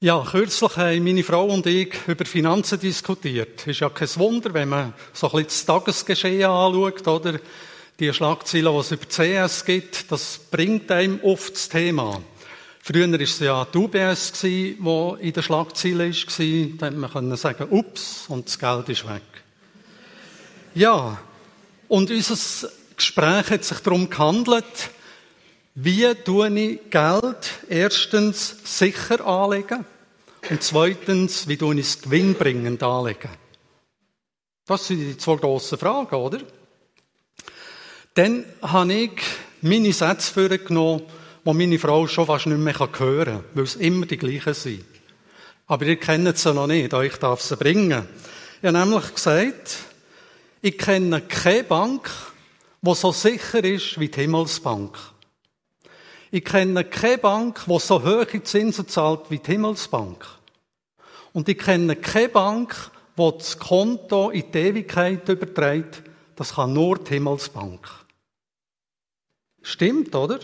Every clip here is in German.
Ja, kürzlich haben meine Frau und ich über Finanzen diskutiert. Ist ja kein Wunder, wenn man so ein bisschen das Tagesgeschehen anschaut, oder? Die Schlagzeilen, die es über CS gibt, das bringt einem oft das Thema. Früher war es ja die UBS, die in der Schlagzeile war. Da hätte man sagen, ups, und das Geld ist weg. Ja, und unser Gespräch hat sich darum gehandelt, wie tue ich Geld erstens sicher anlegen und zweitens, wie tue ich es gewinnbringend anlegen? Das sind die zwei grossen Fragen, oder? Dann habe ich meine Sätze vorgenommen, die meine Frau schon fast nicht mehr hören kann, weil es immer die gleichen sind. Aber ihr kennt sie noch nicht, ich darf sie bringen. Ich habe nämlich gesagt, ich kenne keine Bank, die so sicher ist wie die Himmelsbank. Ich kenne keine Bank, die so hohe Zinsen zahlt wie die Himmelsbank. Und ich kenne keine Bank, die das Konto in die Ewigkeit überträgt. Das kann nur die Himmelsbank. Stimmt, oder?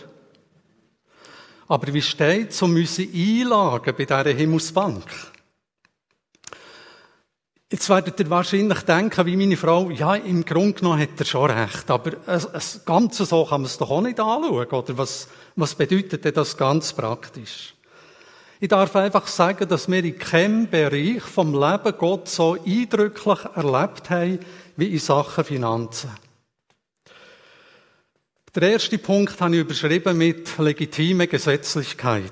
Aber wie steht es um unsere Einlagen bei dieser Himmelsbank? Jetzt werdet ihr wahrscheinlich denken, wie meine Frau, ja, im Grunde genommen hat er schon recht, aber das Ganze so kann man es doch auch nicht anschauen, oder? Was, was bedeutet denn das ganz praktisch? Ich darf einfach sagen, dass wir in keinem Bereich vom Leben Gott so eindrücklich erlebt haben, wie in Sachen Finanzen. Der erste Punkt habe ich überschrieben mit legitime Gesetzlichkeit.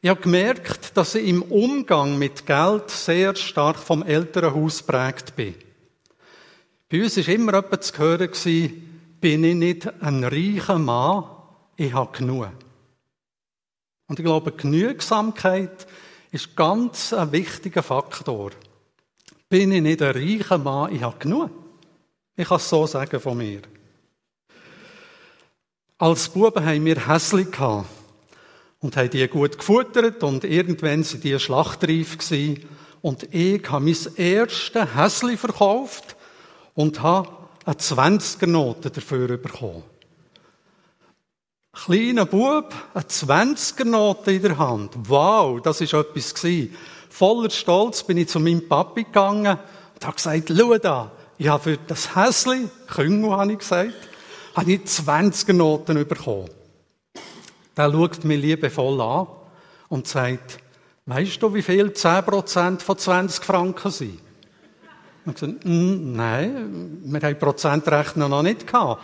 Ich habe gemerkt, dass ich im Umgang mit Geld sehr stark vom Elternhaus prägt bin. Bei uns war immer jemand zu hören, bin ich nicht ein reicher Mann, ich habe genug. Und ich glaube, Genügsamkeit ist ganz ein wichtiger Faktor. Bin ich nicht ein reicher Mann, ich habe genug. Ich kann es so sagen von mir. Als Buben haben wir Häsli gehabt und haben die gut gefuttert und irgendwann sind die schlachtreif gewesen. Und ich habe mein erstes Häsli verkauft und habe eine 20er-Note dafür bekommen. Kleiner Bub, eine 20er-Note in der Hand. Wow, das ist etwas gewesen. Voller Stolz bin ich zu meinem Papi gegangen und habe gesagt, schau da, ich habe für das Häsli, Küngel habe ich gesagt, habe ich 20er Noten bekommen. Der schaut mich liebevoll an und sagt, weißt du, wie viel 10% von 20 Franken sind? Und ich mm, nein, wir haben Prozentrechner noch nicht gehabt.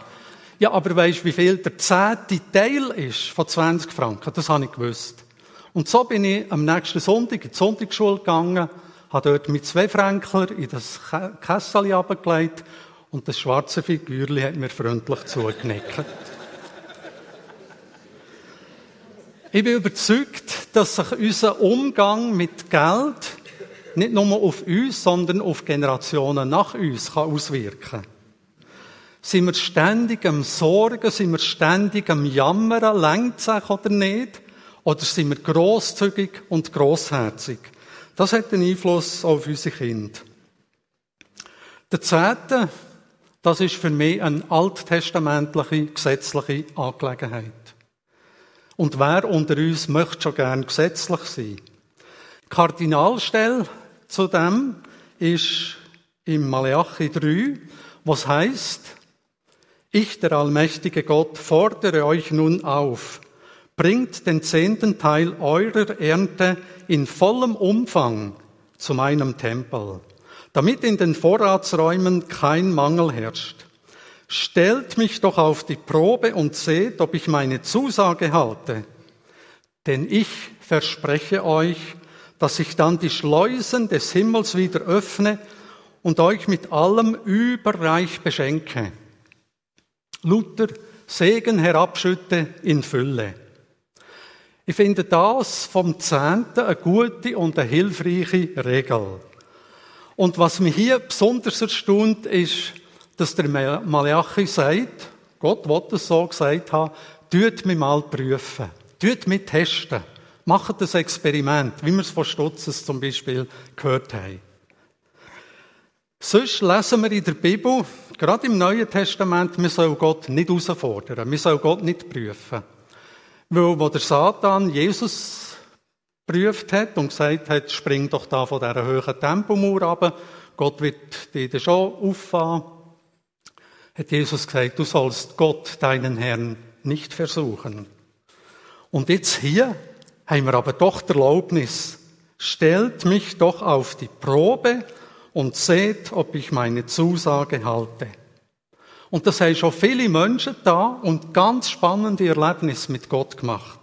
Ja, aber weißt du, wie viel der zehnte Teil ist von 20 Franken? Das habe ich gewusst. Und so bin ich am nächsten Sonntag in die Sonntagsschule gegangen, habe dort mit zwei Frankler in das Kessel abgelegt und das schwarze Figürli hat mir freundlich zugenickt. Ich bin überzeugt, dass sich unser Umgang mit Geld nicht nur auf uns, sondern auf Generationen nach uns kann auswirken kann. Sind wir ständig am Sorgen, sind wir ständig am Jammern, längt sich oder nicht? Oder sind wir grosszügig und grossherzig? Das hat einen Einfluss auf unsere Kinder. Der Zehnte, das ist für mich eine alttestamentliche, gesetzliche Angelegenheit. Und wer unter uns möchte schon gern gesetzlich sein? Kardinalstelle zu dem ist im Malachi 3, was heißt, ich, der allmächtige Gott, fordere euch nun auf, bringt den zehnten Teil eurer Ernte in vollem Umfang zu meinem Tempel damit in den Vorratsräumen kein Mangel herrscht. Stellt mich doch auf die Probe und seht, ob ich meine Zusage halte. Denn ich verspreche euch, dass ich dann die Schleusen des Himmels wieder öffne und euch mit allem überreich beschenke. Luther Segen herabschütte in Fülle. Ich finde das vom Zehnten eine gute und eine hilfreiche Regel. Und was mich hier besonders erstaunt, ist, dass der Malachi sagt, Gott wird es so gesagt haben, tut mich mal prüfen, tut mich testen, macht das Experiment, wie wir es von Stutzes zum Beispiel gehört haben. Sonst lesen wir in der Bibel, gerade im Neuen Testament, wir sollen Gott nicht herausfordern, wir sollen Gott nicht prüfen. Weil, wo der Satan Jesus geprüft hat und gesagt hat, spring doch da von dieser hohen Tempomauer ab, Gott wird dich schon auffahren, hat Jesus gesagt, du sollst Gott, deinen Herrn, nicht versuchen. Und jetzt hier haben wir aber doch die Erlaubnis, stellt mich doch auf die Probe und seht, ob ich meine Zusage halte. Und das haben schon viele Menschen da und ganz spannende Erlebnisse mit Gott gemacht.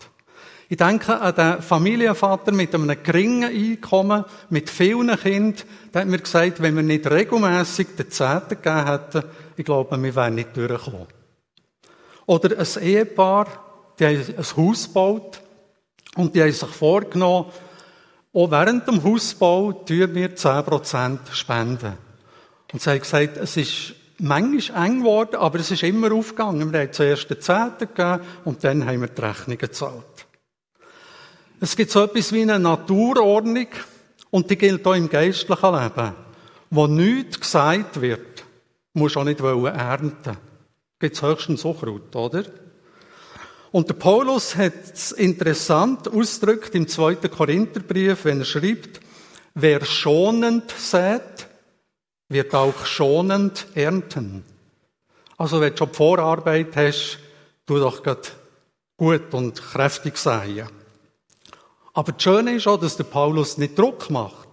Ich denke an den Familienvater mit einem geringen Einkommen, mit vielen Kindern. Der hat mir gesagt, wenn wir nicht regelmäßig den Zehnten gegeben hätten, ich glaube, wir wären nicht durchgekommen. Oder ein Ehepaar, die ein Haus gebaut und die haben sich vorgenommen, auch während dem Hausbau tun wir 10% spenden. Und sie haben gesagt, es ist manchmal eng geworden, aber es ist immer aufgegangen. Wir haben zuerst den Zehnten gegeben und dann haben wir die Rechnung gezahlt. Es gibt so etwas wie eine Naturordnung und die gilt auch im geistlichen Leben. Wo nichts gesagt wird, muss auch nicht ernten. Gibt höchstens Unkraut, oder? Und der Paulus hat es interessant ausgedrückt im zweiten Korintherbrief, wenn er schreibt, wer schonend sät, wird auch schonend ernten. Also wenn du schon Vorarbeit hast, tu doch gut und kräftig sein. Aber das Schöne ist auch, dass der Paulus nicht Druck macht.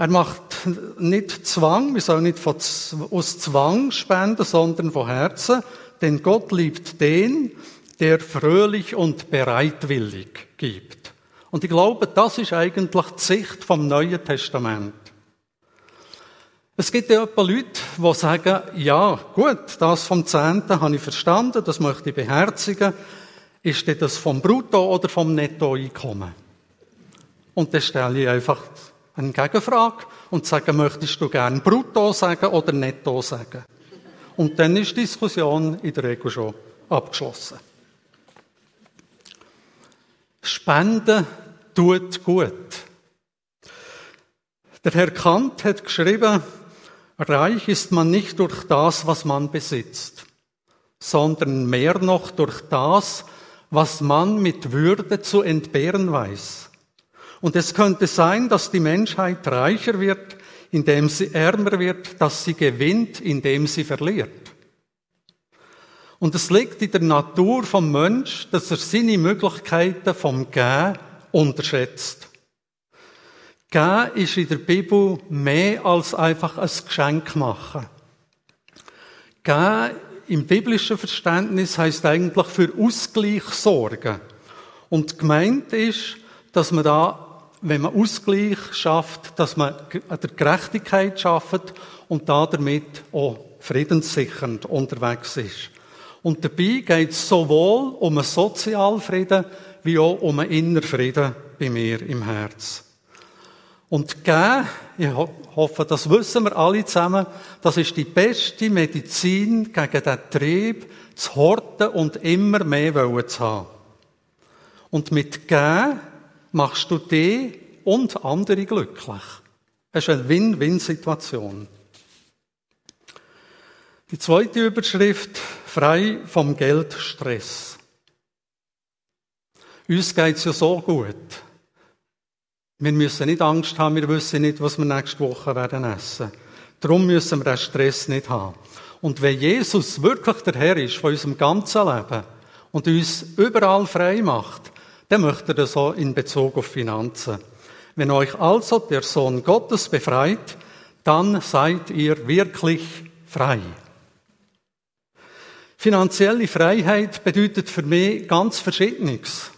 Er macht nicht Zwang, wir sollen nicht aus Zwang spenden, sondern von Herzen, denn Gott liebt den, der fröhlich und bereitwillig gibt. Und ich glaube, das ist eigentlich die Sicht vom Neuen Testament. Es gibt ja etwa Leute, die sagen, ja, gut, das vom Zehnten habe ich verstanden, das möchte ich beherzigen. Ist das vom Brutto- oder vom Nettoeinkommen? Und dann stelle ich einfach eine Gegenfrage und sage, möchtest du gern Brutto sagen oder Netto sagen? Und dann ist die Diskussion in der Regel schon abgeschlossen. Spenden tut gut. Der Herr Kant hat geschrieben, reich ist man nicht durch das, was man besitzt, sondern mehr noch durch das, was man mit Würde zu entbehren weiß. Und es könnte sein, dass die Menschheit reicher wird, indem sie ärmer wird, dass sie gewinnt, indem sie verliert. Und es liegt in der Natur vom Mensch, dass er seine Möglichkeiten vom Gehen unterschätzt. Gehen ist in der Bibel mehr als einfach ein Geschenk machen. Gehen im biblischen Verständnis heißt eigentlich für Ausgleich sorgen. Und gemeint ist, dass man da, wenn man Ausgleich schafft, dass man der Gerechtigkeit schafft und da damit auch friedenssichernd unterwegs ist. Und dabei geht es sowohl um einen Sozialfrieden wie auch um einen Innerfrieden bei mir im Herz. Und geben, ich hoffe, das wissen wir alle zusammen, das ist die beste Medizin gegen den Trieb, zu horten und immer mehr wollen zu haben. Und mit geben machst du dich und andere glücklich. Es ist eine Win-Win-Situation. Die zweite Überschrift, frei vom Geldstress. Uns geht's ja so gut. Wir müssen nicht Angst haben, wir wissen nicht, was wir nächste Woche werden essen. Darum müssen wir den Stress nicht haben. Und wenn Jesus wirklich der Herr ist von unserem ganzen Leben und uns überall frei macht, dann möchte er auch in Bezug auf Finanzen. Wenn euch also der Sohn Gottes befreit, dann seid ihr wirklich frei. Finanzielle Freiheit bedeutet für mich ganz Verschiedenes.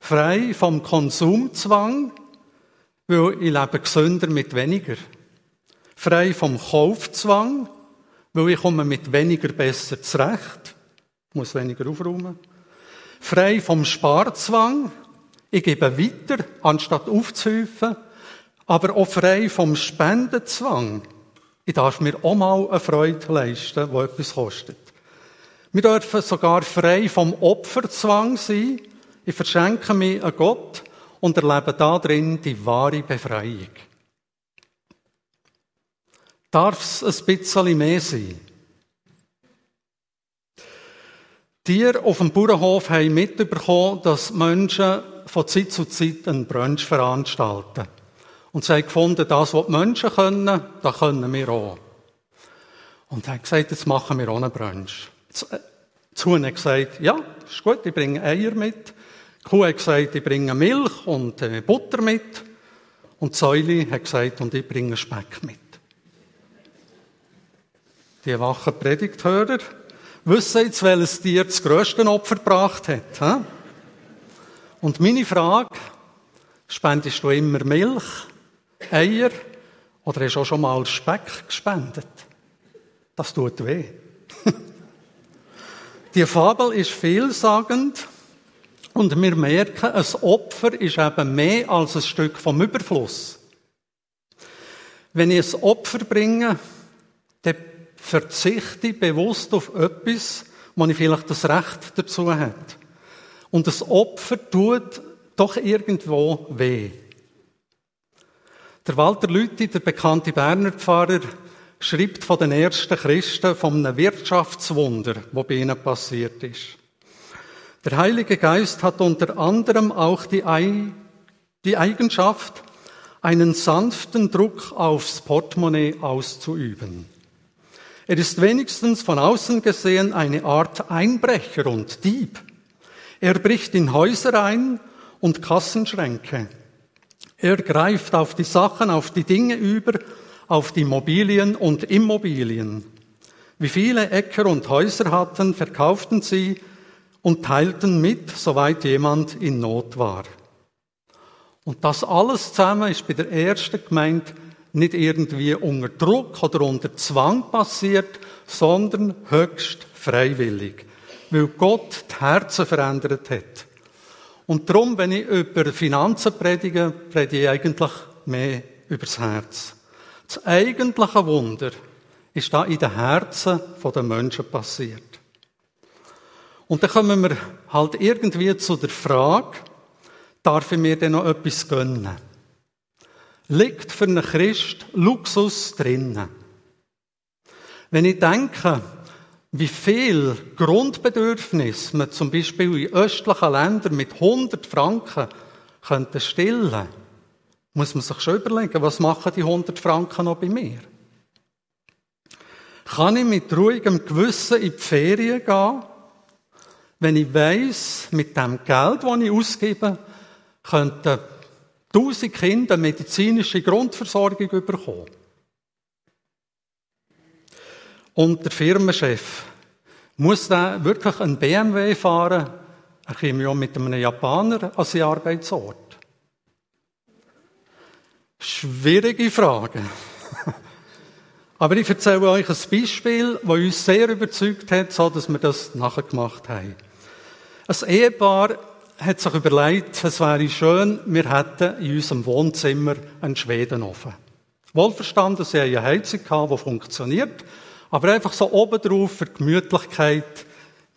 Frei vom Konsumzwang, weil ich lebe gesünder mit weniger. Frei vom Kaufzwang, weil ich komme mit weniger besser zurecht. Ich muss weniger aufräumen. Frei vom Sparzwang, ich gebe weiter, anstatt aufzuhäufen. Aber auch frei vom Spendenzwang. Ich darf mir auch mal eine Freude leisten, die etwas kostet. Wir dürfen sogar frei vom Opferzwang sein. Ich verschenke mich an Gott und erlebe darin die wahre Befreiung. Darf es ein bisschen mehr sein? Die auf dem Bauernhof haben mitbekommen, dass Menschen von Zeit zu Zeit einen Brunch veranstalten. Und sie haben gefunden, das, was die Menschen können, das können wir auch. Und hat gesagt, jetzt machen wir auch einen Brunch. Die Huhn hat gesagt, ja, ist gut, ich bringe Eier mit. Die Kuh hat gesagt, ich bringe Milch und äh, Butter mit. Und die Säule hat gesagt, und ich bringe Speck mit. Die wachen Predigthörer wissen jetzt, welches Tier das grösste Opfer gebracht hat. He? Und meine Frage, spendest du immer Milch, Eier oder hast du auch schon mal Speck gespendet? Das tut weh. Die Fabel ist vielsagend und wir merken, ein Opfer ist eben mehr als ein Stück vom Überfluss. Wenn ich ein Opfer bringe, dann verzichte ich bewusst auf etwas, wo ich vielleicht das Recht dazu habe. Und das Opfer tut doch irgendwo weh. Der Walter Lüthi, der bekannte Berner Pfarrer, schreibt von den ersten Christen von einem Wirtschaftswunder, wo bei ihnen passiert ist. Der Heilige Geist hat unter anderem auch die, die Eigenschaft, einen sanften Druck aufs Portemonnaie auszuüben. Er ist wenigstens von außen gesehen eine Art Einbrecher und Dieb. Er bricht in Häuser ein und Kassenschränke. Er greift auf die Sachen, auf die Dinge über, auf die Mobilien und Immobilien. Wie viele Äcker und Häuser hatten, verkauften sie und teilten mit, soweit jemand in Not war. Und das alles zusammen ist bei der ersten Gemeinde nicht irgendwie unter Druck oder unter Zwang passiert, sondern höchst freiwillig weil Gott die Herzen verändert hat. Und darum, wenn ich über Finanzen predige, predige ich eigentlich mehr übers Herz. Das eigentliche Wunder ist da in den Herzen der Menschen passiert. Und dann kommen wir halt irgendwie zu der Frage, darf ich mir denn noch etwas gönnen? liegt für einen Christ Luxus drinnen. Wenn ich denke, wie viel Grundbedürfnis man zum Beispiel in östlichen Ländern mit 100 Franken könnte stillen, muss man sich schon überlegen, was machen die 100 Franken noch bei mir? Kann ich mit ruhigem Gewissen in die Ferien gehen, wenn ich weiß, mit dem Geld, das ich ausgebe, könnte 1000 Kinder medizinische Grundversorgung bekommen. Und der Firmenchef muss da wirklich einen BMW fahren. Er käme ja mit einem Japaner an seinen Arbeitsort. Schwierige Frage. Aber ich erzähle euch ein Beispiel, das uns sehr überzeugt hat, so dass wir das nachher gemacht haben. Ein Ehepaar hat sich überlegt, es wäre schön, wir hätten in unserem Wohnzimmer einen Schwedenofen. Wohlverstanden, sie haben eine Heizung gehabt, die funktioniert. Aber einfach so obendrauf für Gemütlichkeit,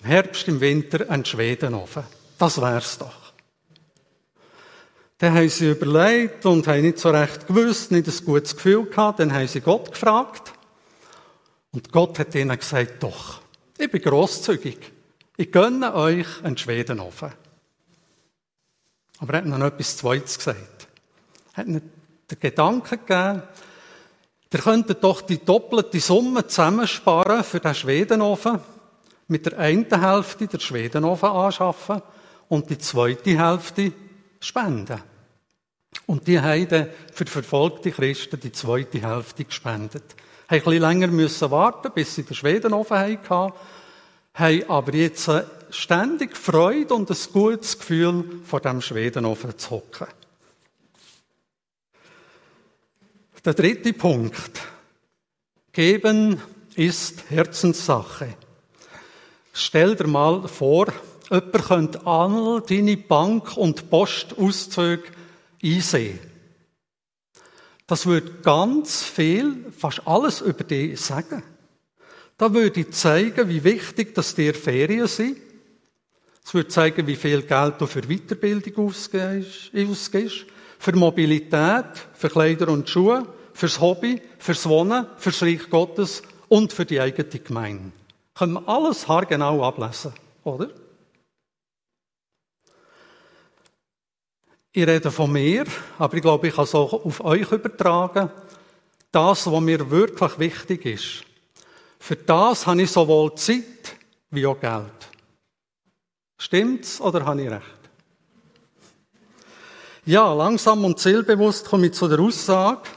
im Herbst, im Winter ein Schwedenofen. Das wär's doch. Dann haben sie überlegt und haben nicht so recht gewusst, nicht ein gutes Gefühl gehabt. Dann haben sie Gott gefragt. Und Gott hat ihnen gesagt, doch, ich bin grosszügig. Ich gönne euch einen Schwedenofen. Aber er hat noch etwas Zweites gesagt. Er hat ihnen den Gedanken gegeben, Ihr könntet doch die doppelte Summe zusammensparen für den Schwedenofen, mit der einen Hälfte der Schwedenofen anschaffen und die zweite Hälfte spenden. Und die haben dann für verfolgte Christen die zweite Hälfte gespendet. Haben ein bisschen länger warten, bis sie den Schwedenofen hatten, haben aber jetzt ständig Freude und ein gutes Gefühl, vor dem Schwedenofen zu hocken. Der dritte Punkt. Geben ist Herzenssache. Stell dir mal vor, jemand könnte all deine Bank- und Postauszüge einsehen. Das würde ganz viel, fast alles über dich sagen. Da würde zeigen, wie wichtig dass dir Ferien sind. Es würde zeigen, wie viel Geld du für Weiterbildung ausgibst für Mobilität, für Kleider und Schuhe, fürs Hobby, fürs Wohnen, fürs Reich Gottes und für die eigene Gemeinde. Können wir alles haargenau ablesen, oder? Ich rede von mir, aber ich glaube, ich kann es auch auf euch übertragen. Das, was mir wirklich wichtig ist. Für das habe ich sowohl Zeit wie auch Geld. Stimmt's oder habe ich recht? Ja, langsam und zielbewusst komme ich zu der Aussage,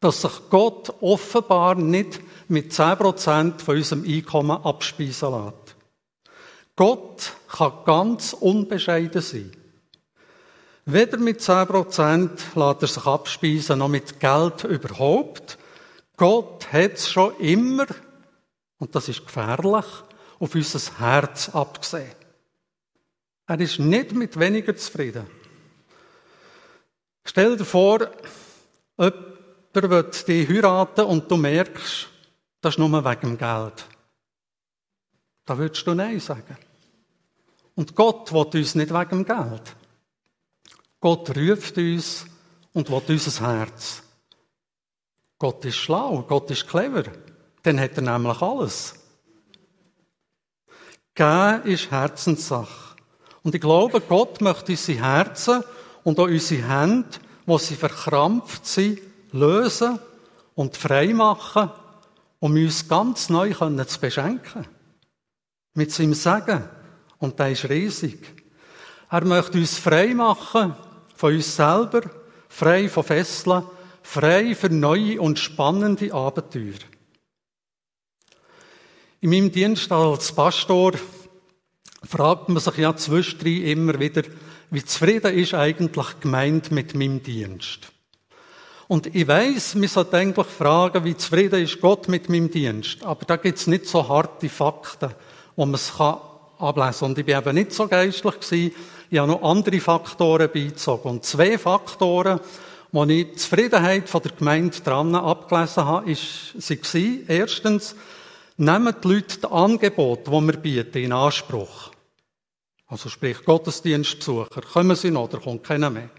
dass sich Gott offenbar nicht mit 10% von unserem Einkommen abspeisen lässt. Gott kann ganz unbescheiden sein. Weder mit 10% lässt er sich abspeisen, noch mit Geld überhaupt. Gott hat es schon immer, und das ist gefährlich, auf unser Herz abgesehen. Er ist nicht mit weniger zufrieden. Stell dir vor, jemand will dich heiraten und du merkst, das ist nur wegen dem Geld. Da würdest du Nein sagen. Und Gott will uns nicht wegen dem Geld. Gott ruft uns und will unser Herz. Gott ist schlau, Gott ist clever. Dann hat er nämlich alles. Gehen ist Herzenssache. Und ich glaube, Gott möchte unsere Herzen und auch unsere Hände, wo sie verkrampft sind, lösen und frei machen, um uns ganz neu zu beschenken. Mit seinem Segen. Und der ist riesig. Er möchte uns frei machen von uns selber, frei von Fesseln, frei für neue und spannende Abenteuer. In meinem Dienst als Pastor fragt man sich ja zwischendrin immer wieder, wie zufrieden ist eigentlich gemeint mit meinem Dienst? Und ich weiß, man sollte eigentlich fragen, wie zufrieden ist Gott mit meinem Dienst? Aber da gibt es nicht so harte Fakten, wo man es ablesen kann. Und ich bin eben nicht so geistlich gewesen, ich habe noch andere Faktoren beizogen. Und zwei Faktoren, wo ich die Zufriedenheit der Gemeinde dran abgelesen habe, ist, sie erstens, nehmen die Leute das Angebot, das wir bieten, in Anspruch. Also sprich Gottesdienstbesucher. Kommen sie noch, oder kommt keiner mehr.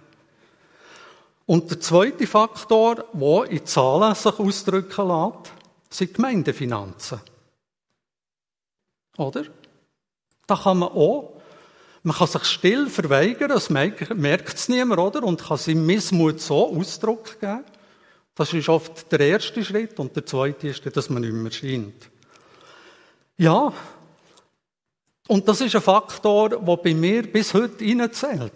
Und der zweite Faktor, der in Zahlen sich ausdrücken lässt, sind Gemeindefinanzen. Oder? Da kann man auch man kann sich still verweigern, das merkt es niemand, oder? Und kann seinem Missmut so Ausdruck geben. Das ist oft der erste Schritt. Und der zweite ist, dass man nicht mehr scheint. Ja. Und das ist ein Faktor, der bei mir bis heute reinzählt.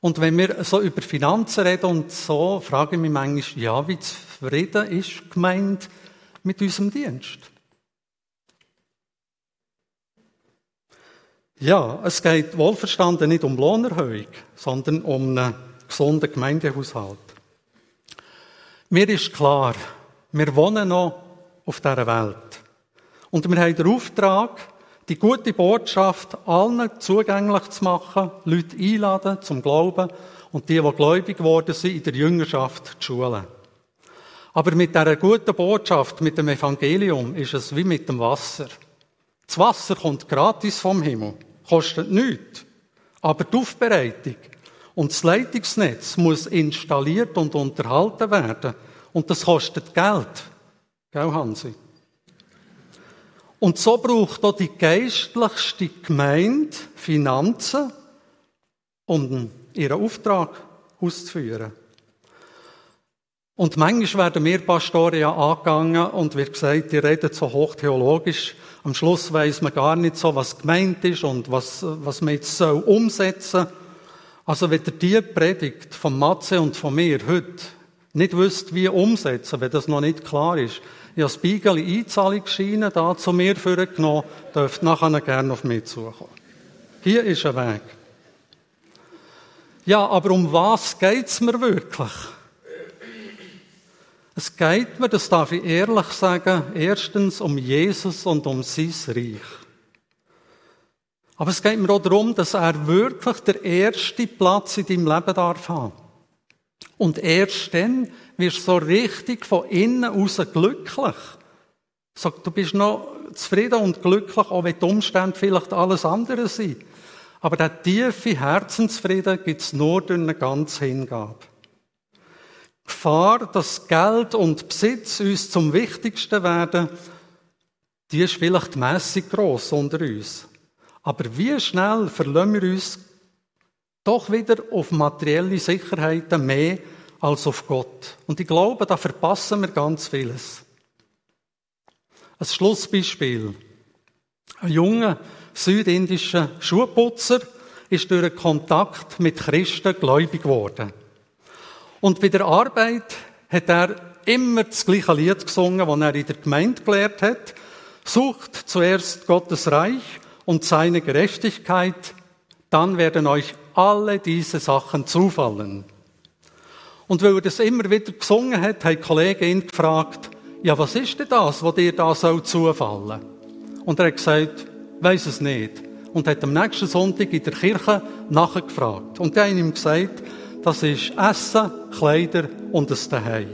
Und wenn wir so über Finanzen reden und so, frage ich mich manchmal, ja, wie zufrieden ist gemeint mit unserem Dienst? Ja, es geht wohlverstanden nicht um Lohnerhöhung, sondern um einen gesunden Gemeindehaushalt. Mir ist klar, wir wohnen noch auf dieser Welt. Und wir haben den Auftrag, die gute Botschaft allen zugänglich zu machen, Leute einladen zum Glauben und die, die gläubig geworden sind, in der Jüngerschaft zu schulen. Aber mit dieser guten Botschaft, mit dem Evangelium, ist es wie mit dem Wasser. Das Wasser kommt gratis vom Himmel, kostet nichts. Aber die Aufbereitung und das Leitungsnetz muss installiert und unterhalten werden. Und das kostet Geld. Gell, Hansi? Und so braucht auch die geistlichste Gemeinde Finanzen, um ihren Auftrag auszuführen. Und manchmal werden wir Pastoren ja angegangen und wird gesagt, die reden so hochtheologisch. Am Schluss weiß man gar nicht so, was gemeint ist und was, was man jetzt soll umsetzen. Also wenn ihr die Predigt von Matze und von mir heute nicht wisst, wie umsetzen, wenn das noch nicht klar ist, ich habe das Beigel Einzahlungsscheine da zu mir vorgenommen, dürft nachher gerne auf mich zukommen. Hier ist ein Weg. Ja, aber um was geht's mir wirklich? Es geht mir, das darf ich ehrlich sagen, erstens um Jesus und um sein Reich. Aber es geht mir auch darum, dass er wirklich der erste Platz in deinem Leben darf haben. Und erst dann wirst du so richtig von innen aus glücklich. Sag, du bist noch zufrieden und glücklich, auch wenn die Umstände vielleicht alles andere sind. Aber der tiefe Herzensfrieden gibt es nur durch eine ganze Hingabe. Gefahr, dass Geld und Besitz uns zum Wichtigsten werden, die ist vielleicht mässig gross unter uns. Aber wie schnell verlassen wir uns doch wieder auf materielle Sicherheiten mehr als auf Gott. Und ich glaube, da verpassen wir ganz vieles. Ein Schlussbeispiel. Ein junger südindischer Schuhputzer ist durch einen Kontakt mit Christen gläubig geworden. Und bei der Arbeit hat er immer das gleiche Lied gesungen, das er in der Gemeinde gelehrt hat. Sucht zuerst Gottes Reich und seine Gerechtigkeit, dann werden euch alle diese Sachen zufallen. Und weil er das immer wieder gesungen hat, hat die Kollegin gefragt, ja, was ist denn das, was dir da soll zufallen? Und er hat gesagt, weiß es nicht. Und hat am nächsten Sonntag in der Kirche nachgefragt. Und die haben ihm gesagt, das ist Essen, Kleider und ein Daheim.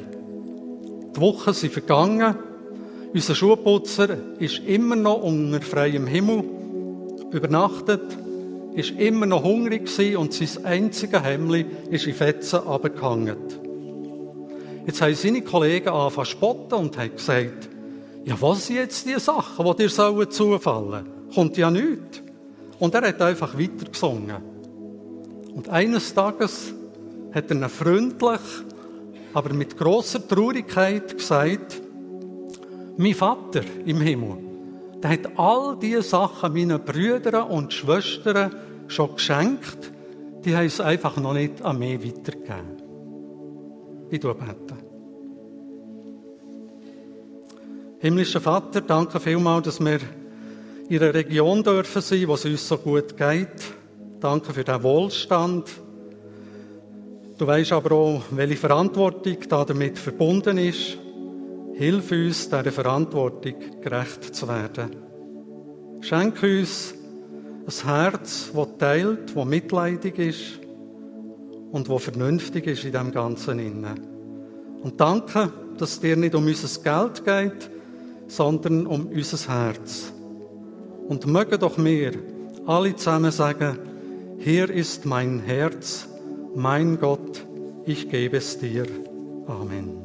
Die Wochen sind vergangen. Unser Schuhputzer ist immer noch unter freiem Himmel übernachtet, ist immer noch hungrig und sein einziger Hemmli ist in Fetzen abgehangen. Jetzt haben seine Kollegen angefangen zu spotten und haben gesagt, ja, was sind jetzt die Sachen, die dir zufallen sollen? Kommt ja nichts. Und er hat einfach weiter gesungen. Und eines Tages hat er freundlich, aber mit großer Traurigkeit gesagt, mein Vater im Himmel, der hat all diese Sachen meinen Brüdern und Schwestern schon geschenkt, die haben es einfach noch nicht an mich weitergegeben. Ich bete. Himmlischer Vater, danke vielmals, dass wir in einer Region dürfen sein, wo es uns so gut geht. Danke für den Wohlstand. Du weißt aber auch, welche Verantwortung damit verbunden ist. Hilf uns, dieser Verantwortung gerecht zu werden. Schenk uns ein Herz, das teilt, das mitleidig ist und das vernünftig ist in dem Ganzen. Und danke, dass es dir nicht um unser Geld geht, sondern um unser Herz. Und mögen doch wir alle zusammen sagen, hier ist mein Herz, mein Gott, ich gebe es dir. Amen.